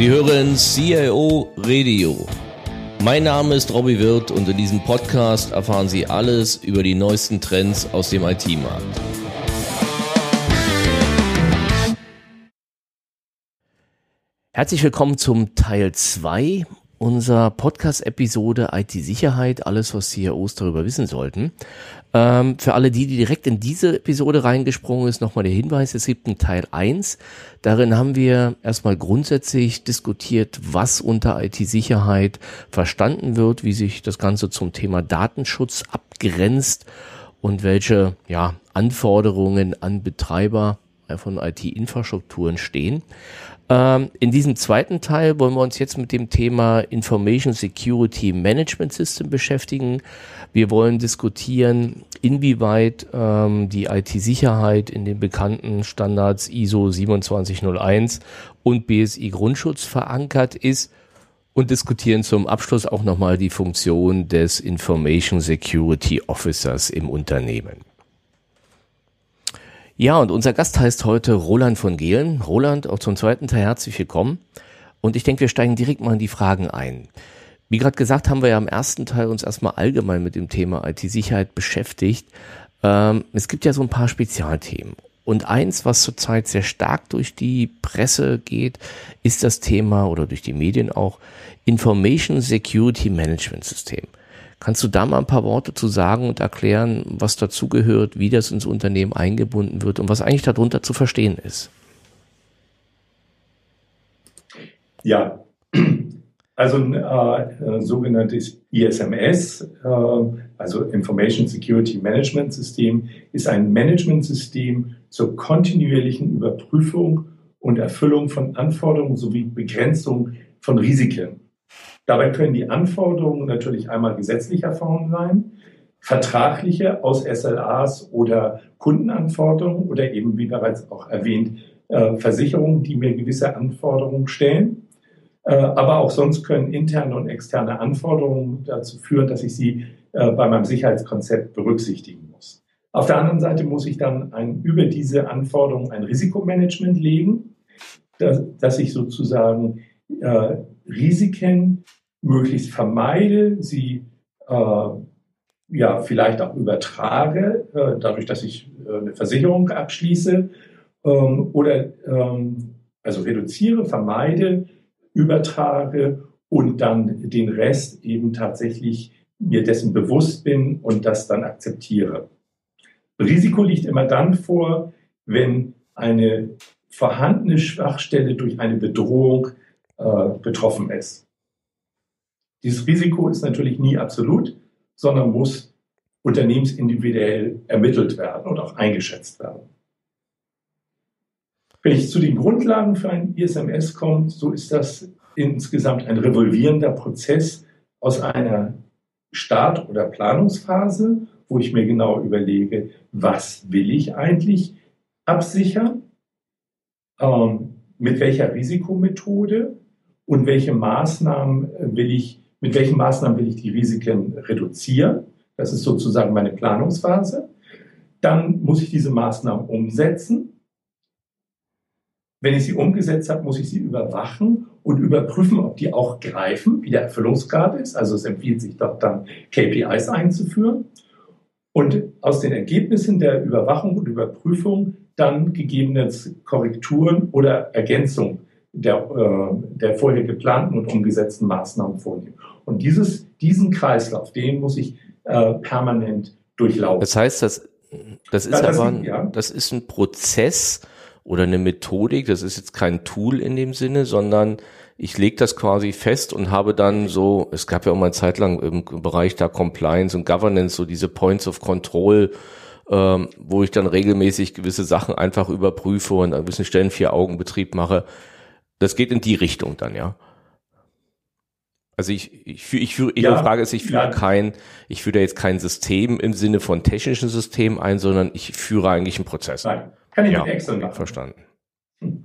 Sie hören CIO Radio. Mein Name ist Robbie Wirth und in diesem Podcast erfahren Sie alles über die neuesten Trends aus dem IT-Markt. Herzlich willkommen zum Teil 2 unserer Podcast-Episode IT-Sicherheit, alles, was CIOs darüber wissen sollten. Ähm, für alle die, die direkt in diese Episode reingesprungen ist, nochmal der Hinweis, es gibt einen Teil 1. Darin haben wir erstmal grundsätzlich diskutiert, was unter IT-Sicherheit verstanden wird, wie sich das Ganze zum Thema Datenschutz abgrenzt und welche ja, Anforderungen an Betreiber von IT-Infrastrukturen stehen. Ähm, in diesem zweiten Teil wollen wir uns jetzt mit dem Thema Information Security Management System beschäftigen. Wir wollen diskutieren, inwieweit ähm, die IT-Sicherheit in den bekannten Standards ISO 2701 und BSI Grundschutz verankert ist und diskutieren zum Abschluss auch nochmal die Funktion des Information Security Officers im Unternehmen. Ja, und unser Gast heißt heute Roland von Gehlen. Roland, auch zum zweiten Teil herzlich willkommen. Und ich denke, wir steigen direkt mal in die Fragen ein. Wie gerade gesagt, haben wir ja im ersten Teil uns erstmal allgemein mit dem Thema IT-Sicherheit beschäftigt. Ähm, es gibt ja so ein paar Spezialthemen. Und eins, was zurzeit sehr stark durch die Presse geht, ist das Thema oder durch die Medien auch Information Security Management System. Kannst du da mal ein paar Worte zu sagen und erklären, was dazugehört, wie das ins Unternehmen eingebunden wird und was eigentlich darunter zu verstehen ist? Ja, also ein äh, sogenanntes ISMS, äh, also Information Security Management System, ist ein Managementsystem zur kontinuierlichen Überprüfung und Erfüllung von Anforderungen sowie Begrenzung von Risiken. Dabei können die Anforderungen natürlich einmal gesetzlicher Form sein, vertragliche aus SLAs oder Kundenanforderungen oder eben, wie bereits auch erwähnt, äh, Versicherungen, die mir gewisse Anforderungen stellen. Äh, aber auch sonst können interne und externe Anforderungen dazu führen, dass ich sie äh, bei meinem Sicherheitskonzept berücksichtigen muss. Auf der anderen Seite muss ich dann ein, über diese Anforderungen ein Risikomanagement legen, dass, dass ich sozusagen äh, Risiken möglichst vermeide, sie äh, ja vielleicht auch übertrage, äh, dadurch, dass ich äh, eine Versicherung abschließe ähm, oder ähm, also reduziere, vermeide, übertrage und dann den Rest eben tatsächlich mir dessen bewusst bin und das dann akzeptiere. Risiko liegt immer dann vor, wenn eine vorhandene Schwachstelle durch eine Bedrohung äh, betroffen ist. Dieses Risiko ist natürlich nie absolut, sondern muss unternehmensindividuell ermittelt werden und auch eingeschätzt werden. Wenn ich zu den Grundlagen für ein ISMS komme, so ist das insgesamt ein revolvierender Prozess aus einer Start- oder Planungsphase, wo ich mir genau überlege, was will ich eigentlich absichern, ähm, mit welcher Risikomethode und welche Maßnahmen will ich mit welchen Maßnahmen will ich die Risiken reduzieren. Das ist sozusagen meine Planungsphase. Dann muss ich diese Maßnahmen umsetzen. Wenn ich sie umgesetzt habe, muss ich sie überwachen und überprüfen, ob die auch greifen, wie der Erfüllungsgrad ist. Also es empfiehlt sich dort dann KPIs einzuführen und aus den Ergebnissen der Überwachung und Überprüfung dann gegebenenfalls Korrekturen oder Ergänzungen der, äh, der vorher geplanten und umgesetzten Maßnahmen vornehmen. Und dieses, diesen Kreislauf, den muss ich äh, permanent durchlaufen. Das heißt, das, das ist ja, das aber ein, ja. das ist ein Prozess oder eine Methodik, das ist jetzt kein Tool in dem Sinne, sondern ich lege das quasi fest und habe dann so, es gab ja auch mal eine Zeit lang im Bereich da Compliance und Governance, so diese Points of Control, ähm, wo ich dann regelmäßig gewisse Sachen einfach überprüfe und an gewissen Stellen vier Augen Betrieb mache. Das geht in die Richtung dann, ja. Also ich, ich, führe, ich führe, Ihre ja, Frage ist, ich führe ja. kein, ich führe jetzt kein System im Sinne von technischen System ein, sondern ich führe eigentlich einen Prozess. Nein, kann ich ja, mit Excel machen. Verstanden. Hm.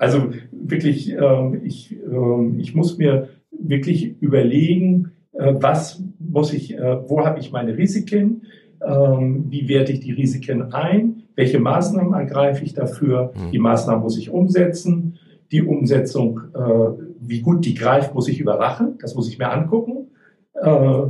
Also wirklich, ähm, ich, ähm, ich muss mir wirklich überlegen, äh, was muss ich, äh, wo habe ich meine Risiken, ähm, wie werte ich die Risiken ein, welche Maßnahmen ergreife ich dafür, hm. die Maßnahmen muss ich umsetzen, die Umsetzung, äh, wie gut die greift, muss ich überwachen. Das muss ich mir angucken. Äh,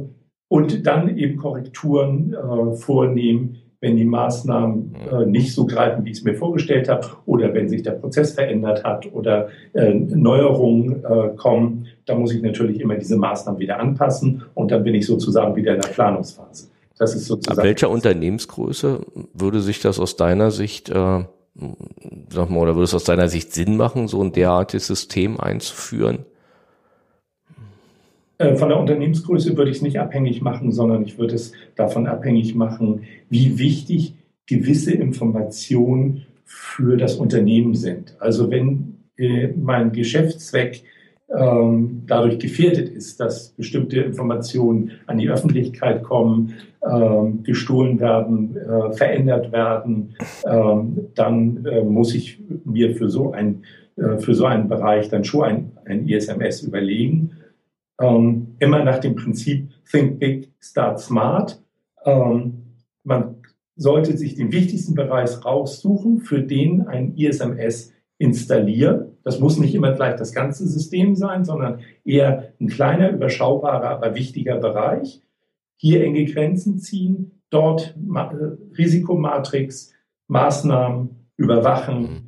und dann eben Korrekturen äh, vornehmen, wenn die Maßnahmen äh, nicht so greifen, wie ich es mir vorgestellt habe, oder wenn sich der Prozess verändert hat oder äh, Neuerungen äh, kommen, dann muss ich natürlich immer diese Maßnahmen wieder anpassen und dann bin ich sozusagen wieder in der Planungsphase. Das ist sozusagen. Ab welcher Unternehmensgröße würde sich das aus deiner Sicht, äh, sag mal, oder würde es aus deiner Sicht Sinn machen, so ein derartiges System einzuführen? Äh, von der Unternehmensgröße würde ich es nicht abhängig machen, sondern ich würde es davon abhängig machen, wie wichtig gewisse Informationen für das Unternehmen sind. Also wenn äh, mein Geschäftszweck ähm, dadurch gefährdet ist, dass bestimmte Informationen an die Öffentlichkeit kommen, ähm, gestohlen werden, äh, verändert werden, ähm, dann äh, muss ich mir für so, ein, äh, für so einen Bereich dann schon ein, ein ISMS überlegen ähm, immer nach dem Prinzip Think Big, Start Smart. Ähm, man sollte sich den wichtigsten Bereich raussuchen, für den ein ISMS installieren. Das muss nicht immer gleich das ganze System sein, sondern eher ein kleiner, überschaubarer, aber wichtiger Bereich. Hier enge Grenzen ziehen, dort Risikomatrix, Maßnahmen überwachen mhm.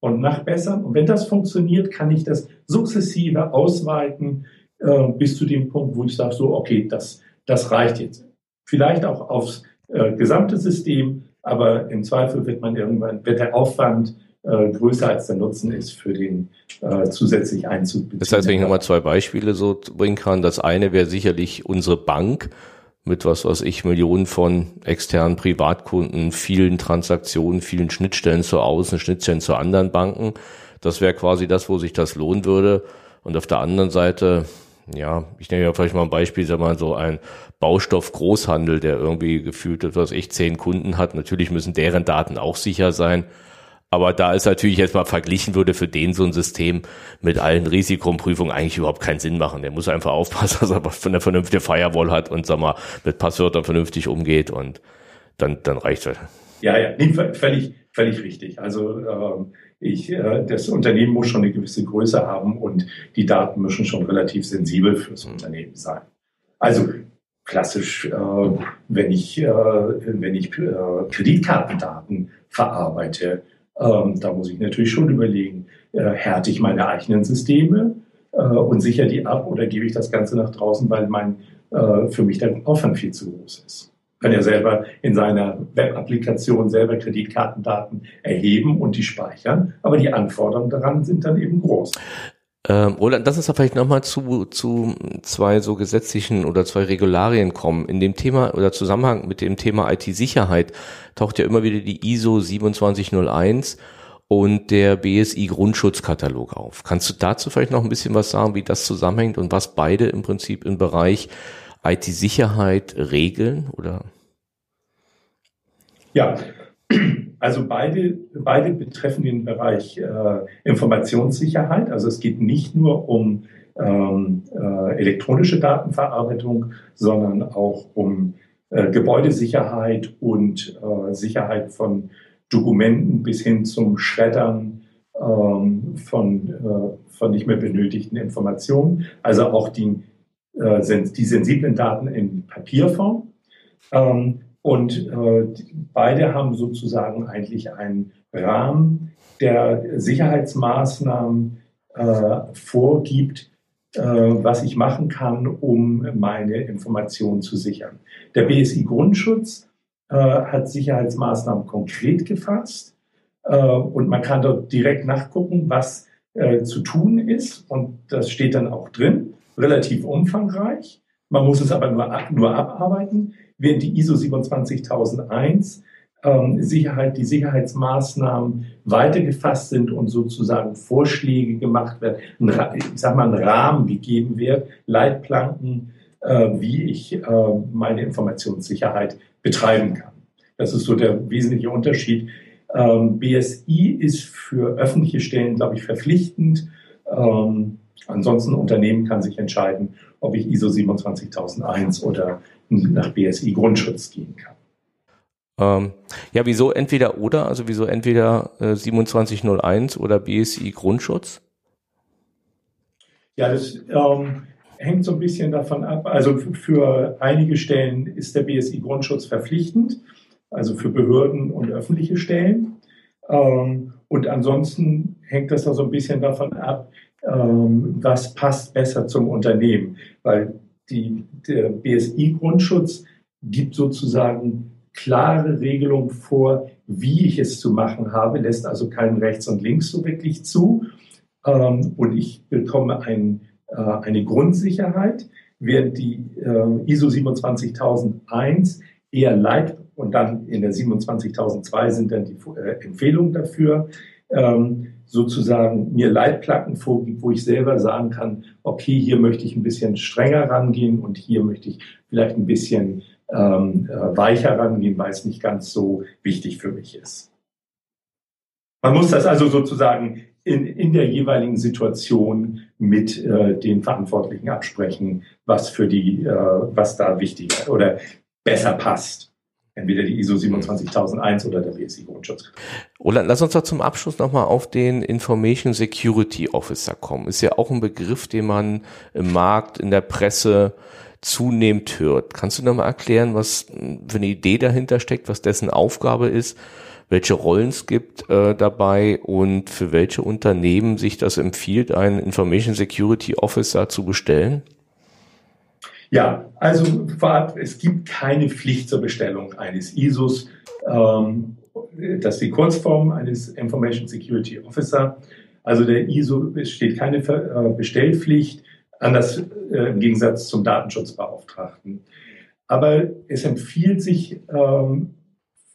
und nachbessern. Und wenn das funktioniert, kann ich das sukzessive ausweiten äh, bis zu dem Punkt, wo ich sage, so, okay, das, das reicht jetzt. Vielleicht auch aufs äh, gesamte System, aber im Zweifel wird man irgendwann, wird der Aufwand äh, größer als der Nutzen ist für den äh, zusätzlich Einzug. Das heißt, wenn ich nochmal zwei Beispiele so bringen kann, das eine wäre sicherlich unsere Bank mit was weiß ich, Millionen von externen Privatkunden, vielen Transaktionen, vielen Schnittstellen zur Außen, Schnittstellen zu anderen Banken. Das wäre quasi das, wo sich das lohnen würde. Und auf der anderen Seite ja, ich nehme ja vielleicht mal ein Beispiel, sag mal, so ein Baustoff-Großhandel, der irgendwie gefühlt, was ich zehn Kunden hat. Natürlich müssen deren Daten auch sicher sein. Aber da ist natürlich jetzt mal verglichen würde für den so ein System mit allen Risikoprüfungen eigentlich überhaupt keinen Sinn machen. Der muss einfach aufpassen, dass er eine vernünftige Firewall hat und sag mal, mit Passwörtern vernünftig umgeht und dann, dann reicht es. Ja, ja, nee, völlig, völlig richtig. Also ähm, ich, äh, das Unternehmen muss schon eine gewisse Größe haben und die Daten müssen schon relativ sensibel fürs mhm. Unternehmen sein. Also klassisch, äh, wenn ich, äh, wenn ich äh, Kreditkartendaten verarbeite, ähm, da muss ich natürlich schon überlegen, äh, härte ich meine eigenen Systeme äh, und sichere die ab oder gebe ich das Ganze nach draußen, weil mein, äh, für mich der Aufwand viel zu groß ist kann ja selber in seiner Web-Applikation selber Kreditkartendaten erheben und die speichern. Aber die Anforderungen daran sind dann eben groß. Ähm, Roland, lass uns da vielleicht nochmal zu, zu zwei so gesetzlichen oder zwei Regularien kommen. In dem Thema oder Zusammenhang mit dem Thema IT-Sicherheit taucht ja immer wieder die ISO 2701 und der BSI Grundschutzkatalog auf. Kannst du dazu vielleicht noch ein bisschen was sagen, wie das zusammenhängt und was beide im Prinzip im Bereich IT-Sicherheit regeln oder? Ja, also beide, beide betreffen den Bereich äh, Informationssicherheit. Also es geht nicht nur um ähm, äh, elektronische Datenverarbeitung, sondern auch um äh, Gebäudesicherheit und äh, Sicherheit von Dokumenten bis hin zum Schreddern ähm, von, äh, von nicht mehr benötigten Informationen. Also auch die äh, die sensiblen Daten in Papierform. Ähm, und äh, beide haben sozusagen eigentlich einen Rahmen, der Sicherheitsmaßnahmen äh, vorgibt, äh, was ich machen kann, um meine Informationen zu sichern. Der BSI Grundschutz äh, hat Sicherheitsmaßnahmen konkret gefasst äh, und man kann dort direkt nachgucken, was zu tun ist und das steht dann auch drin relativ umfangreich. Man muss es aber nur, nur abarbeiten, während die ISO 27001 ähm, Sicherheit, die Sicherheitsmaßnahmen weitergefasst sind und sozusagen Vorschläge gemacht werden, ein, ich sag mal, ein Rahmen gegeben wird, Leitplanken, äh, wie ich äh, meine Informationssicherheit betreiben kann. Das ist so der wesentliche Unterschied. Ähm, BSI ist für öffentliche Stellen, glaube ich, verpflichtend. Ähm, Ansonsten ein Unternehmen kann sich entscheiden, ob ich ISO 27001 oder nach BSI Grundschutz gehen kann. Ähm, ja, wieso entweder oder, also wieso entweder äh, 2701 oder BSI Grundschutz? Ja, das ähm, hängt so ein bisschen davon ab. Also für einige Stellen ist der BSI-Grundschutz verpflichtend, also für Behörden und öffentliche Stellen. Ähm, und ansonsten hängt das da so ein bisschen davon ab, was passt besser zum Unternehmen. Weil die, der BSI-Grundschutz gibt sozusagen klare Regelungen vor, wie ich es zu machen habe, lässt also keinen rechts und links so wirklich zu. Ähm, und ich bekomme ein, äh, eine Grundsicherheit, während die äh, ISO 27001 eher Leit und dann in der 27002 sind dann die äh, Empfehlungen dafür, ähm, sozusagen mir Leitplatten vorgibt, wo ich selber sagen kann, okay, hier möchte ich ein bisschen strenger rangehen und hier möchte ich vielleicht ein bisschen ähm, äh, weicher rangehen, weil es nicht ganz so wichtig für mich ist. Man muss das also sozusagen in, in der jeweiligen Situation mit äh, den Verantwortlichen absprechen, was für die, äh, was da wichtiger oder besser passt entweder die ISO 27001 oder der BSI Grundschutz. Roland, lass uns doch zum Abschluss nochmal auf den Information Security Officer kommen. Ist ja auch ein Begriff, den man im Markt, in der Presse zunehmend hört. Kannst du nochmal erklären, was für eine Idee dahinter steckt, was dessen Aufgabe ist, welche Rollen es gibt äh, dabei und für welche Unternehmen sich das empfiehlt, einen Information Security Officer zu bestellen? Ja, also vorab, es gibt keine Pflicht zur Bestellung eines ISOs. Ähm, das ist die Kurzform eines Information Security Officer. Also der ISO besteht keine äh, Bestellpflicht, anders äh, im Gegensatz zum Datenschutzbeauftragten. Aber es empfiehlt sich ähm,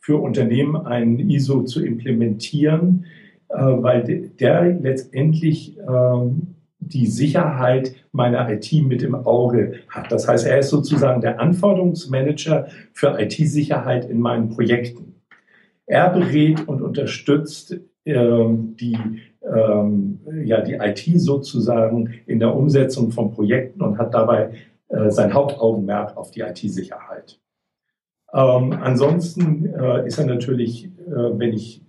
für Unternehmen, einen ISO zu implementieren, äh, weil der letztendlich ähm, die Sicherheit meiner IT mit im Auge hat. Das heißt, er ist sozusagen der Anforderungsmanager für IT-Sicherheit in meinen Projekten. Er berät und unterstützt ähm, die, ähm, ja, die IT sozusagen in der Umsetzung von Projekten und hat dabei äh, sein Hauptaugenmerk auf die IT-Sicherheit. Ähm, ansonsten äh, ist er natürlich, äh, wenn ich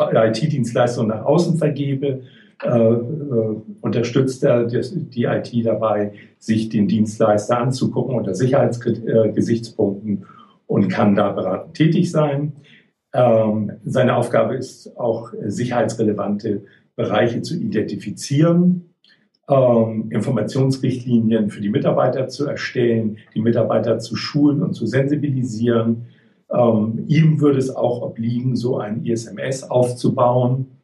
IT-Dienstleistungen nach außen vergebe, äh, äh, unterstützt er die IT dabei, sich den Dienstleister anzugucken unter Sicherheitsgesichtspunkten und kann da beratend tätig sein. Ähm, seine Aufgabe ist auch sicherheitsrelevante Bereiche zu identifizieren, ähm, Informationsrichtlinien für die Mitarbeiter zu erstellen, die Mitarbeiter zu schulen und zu sensibilisieren. Ähm, ihm würde es auch obliegen, so ein ISMS aufzubauen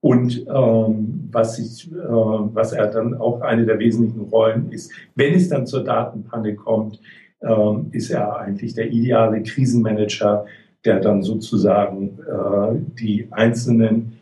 und ähm, was, ich, äh, was er dann auch eine der wesentlichen Rollen ist, wenn es dann zur Datenpanne kommt, ähm, ist er eigentlich der ideale Krisenmanager, der dann sozusagen äh, die einzelnen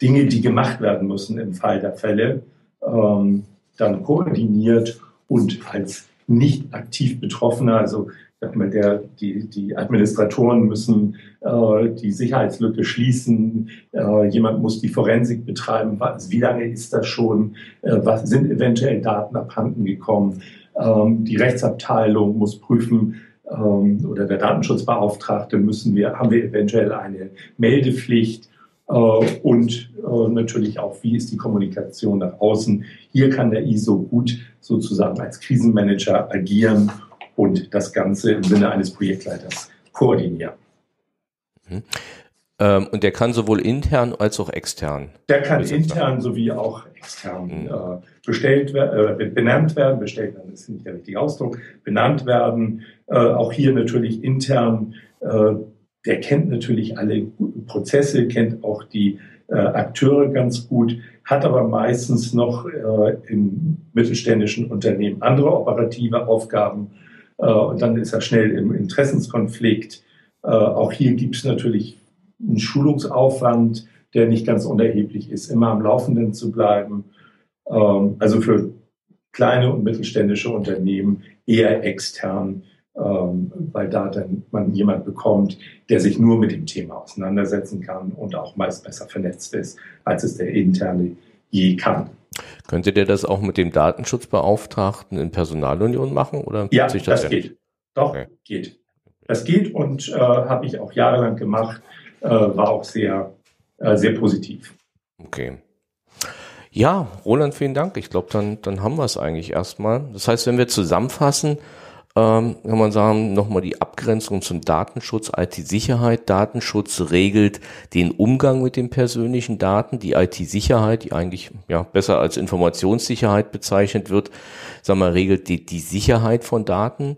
Dinge, die gemacht werden müssen im Fall der Fälle, ähm, dann koordiniert und als nicht aktiv Betroffener, also der, die, die Administratoren müssen äh, die Sicherheitslücke schließen, äh, jemand muss die Forensik betreiben, was, wie lange ist das schon, äh, was sind eventuell Daten abhanden gekommen, ähm, die Rechtsabteilung muss prüfen, ähm, oder der Datenschutzbeauftragte müssen wir, haben wir eventuell eine Meldepflicht? Äh, und äh, natürlich auch, wie ist die Kommunikation nach außen. Hier kann der ISO gut sozusagen als Krisenmanager agieren und das Ganze im Sinne eines Projektleiters koordinieren. Mhm. Ähm, und der kann sowohl intern als auch extern. Der kann intern sowie auch extern mhm. äh, bestellt äh, benannt werden. Bestellt werden ist nicht der richtige Ausdruck. Benannt werden. Äh, auch hier natürlich intern. Der kennt natürlich alle Prozesse, kennt auch die Akteure ganz gut, hat aber meistens noch in mittelständischen Unternehmen andere operative Aufgaben und dann ist er schnell im Interessenskonflikt. Äh, auch hier gibt es natürlich einen Schulungsaufwand, der nicht ganz unerheblich ist, immer am Laufenden zu bleiben. Ähm, also für kleine und mittelständische Unternehmen eher extern, ähm, weil da dann man jemand bekommt, der sich nur mit dem Thema auseinandersetzen kann und auch meist besser vernetzt ist, als es der interne je kann. Könnte der das auch mit dem Datenschutzbeauftragten in Personalunion machen? Oder ja, das, das geht. Doch, okay. geht. Das geht und äh, habe ich auch jahrelang gemacht, äh, war auch sehr, äh, sehr positiv. Okay. Ja, Roland, vielen Dank. Ich glaube, dann, dann haben wir es eigentlich erstmal. Das heißt, wenn wir zusammenfassen, ähm, kann man sagen, nochmal die Abgrenzung zum Datenschutz, IT-Sicherheit. Datenschutz regelt den Umgang mit den persönlichen Daten. Die IT-Sicherheit, die eigentlich ja besser als Informationssicherheit bezeichnet wird, sagen wir, regelt die, die Sicherheit von Daten.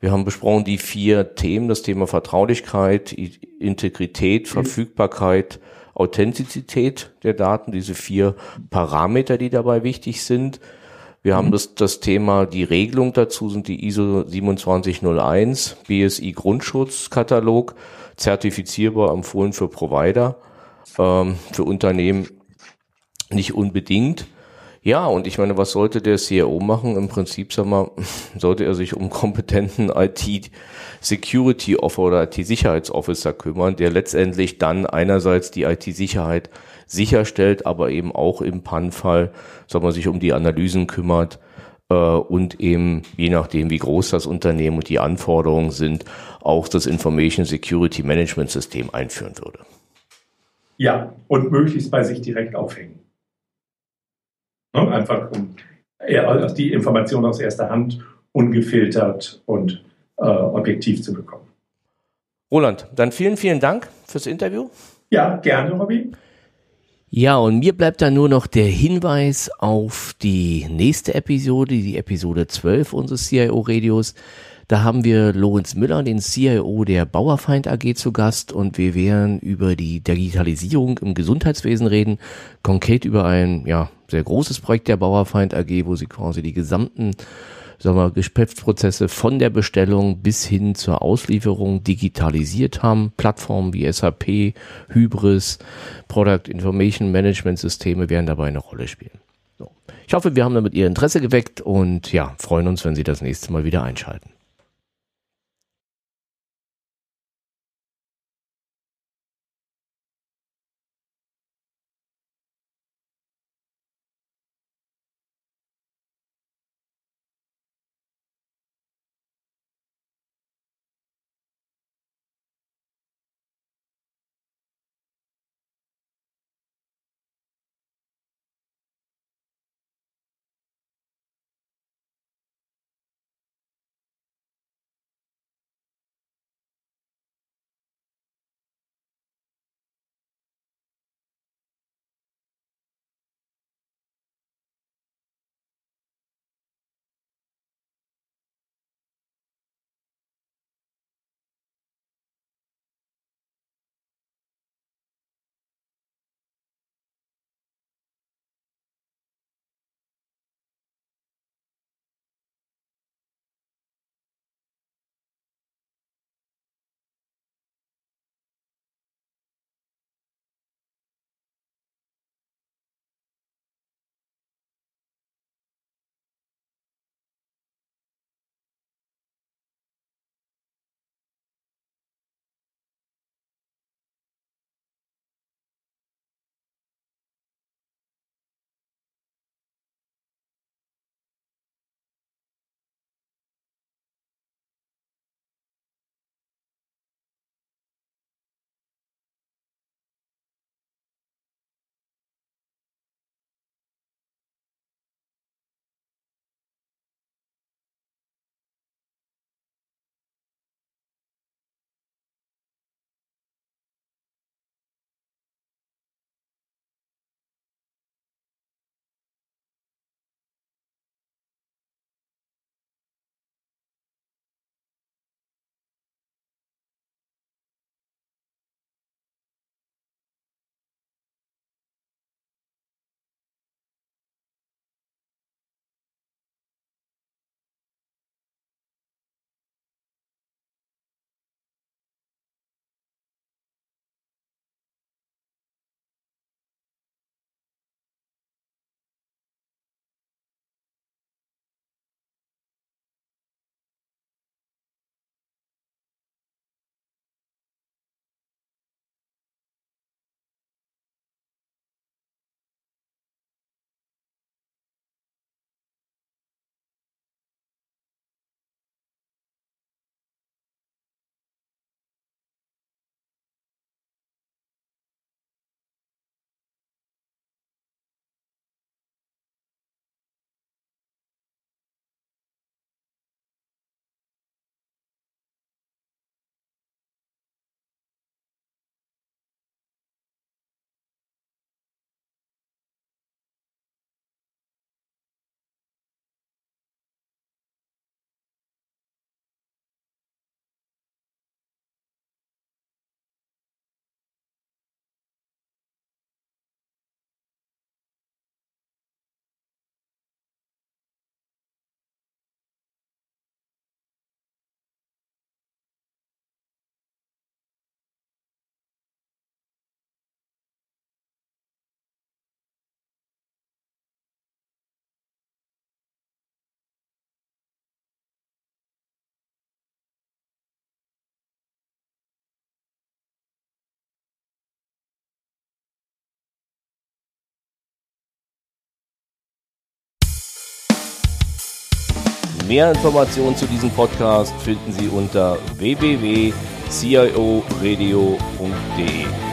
Wir haben besprochen die vier Themen, das Thema Vertraulichkeit, Integrität, Verfügbarkeit, Authentizität der Daten, diese vier Parameter, die dabei wichtig sind. Wir haben mhm. das, das Thema, die Regelung dazu sind die ISO 2701, BSI Grundschutzkatalog, zertifizierbar empfohlen für Provider, ähm, für Unternehmen nicht unbedingt. Ja, und ich meine, was sollte der CIO machen? Im Prinzip, sag mal, sollte er sich um kompetenten IT-Security Officer oder IT-Sicherheitsofficer kümmern, der letztendlich dann einerseits die IT-Sicherheit sicherstellt, aber eben auch im PAN-Fall, sag mal, sich um die Analysen kümmert äh, und eben, je nachdem, wie groß das Unternehmen und die Anforderungen sind, auch das Information Security Management System einführen würde. Ja, und möglichst bei sich direkt aufhängen. Ne? Einfach um die Information aus erster Hand ungefiltert und äh, objektiv zu bekommen. Roland, dann vielen, vielen Dank fürs Interview. Ja, gerne, Robin. Ja, und mir bleibt dann nur noch der Hinweis auf die nächste Episode, die Episode 12 unseres CIO-Radios. Da haben wir Lorenz Müller, den CIO der Bauerfeind AG zu Gast und wir werden über die Digitalisierung im Gesundheitswesen reden, konkret über ein ja, sehr großes Projekt der Bauerfeind AG, wo sie quasi die gesamten sagen wir, Geschäftsprozesse von der Bestellung bis hin zur Auslieferung digitalisiert haben. Plattformen wie SAP, Hybris, Product Information Management Systeme werden dabei eine Rolle spielen. So. Ich hoffe, wir haben damit Ihr Interesse geweckt und ja, freuen uns, wenn Sie das nächste Mal wieder einschalten. Mehr Informationen zu diesem Podcast finden Sie unter www.cioradio.de.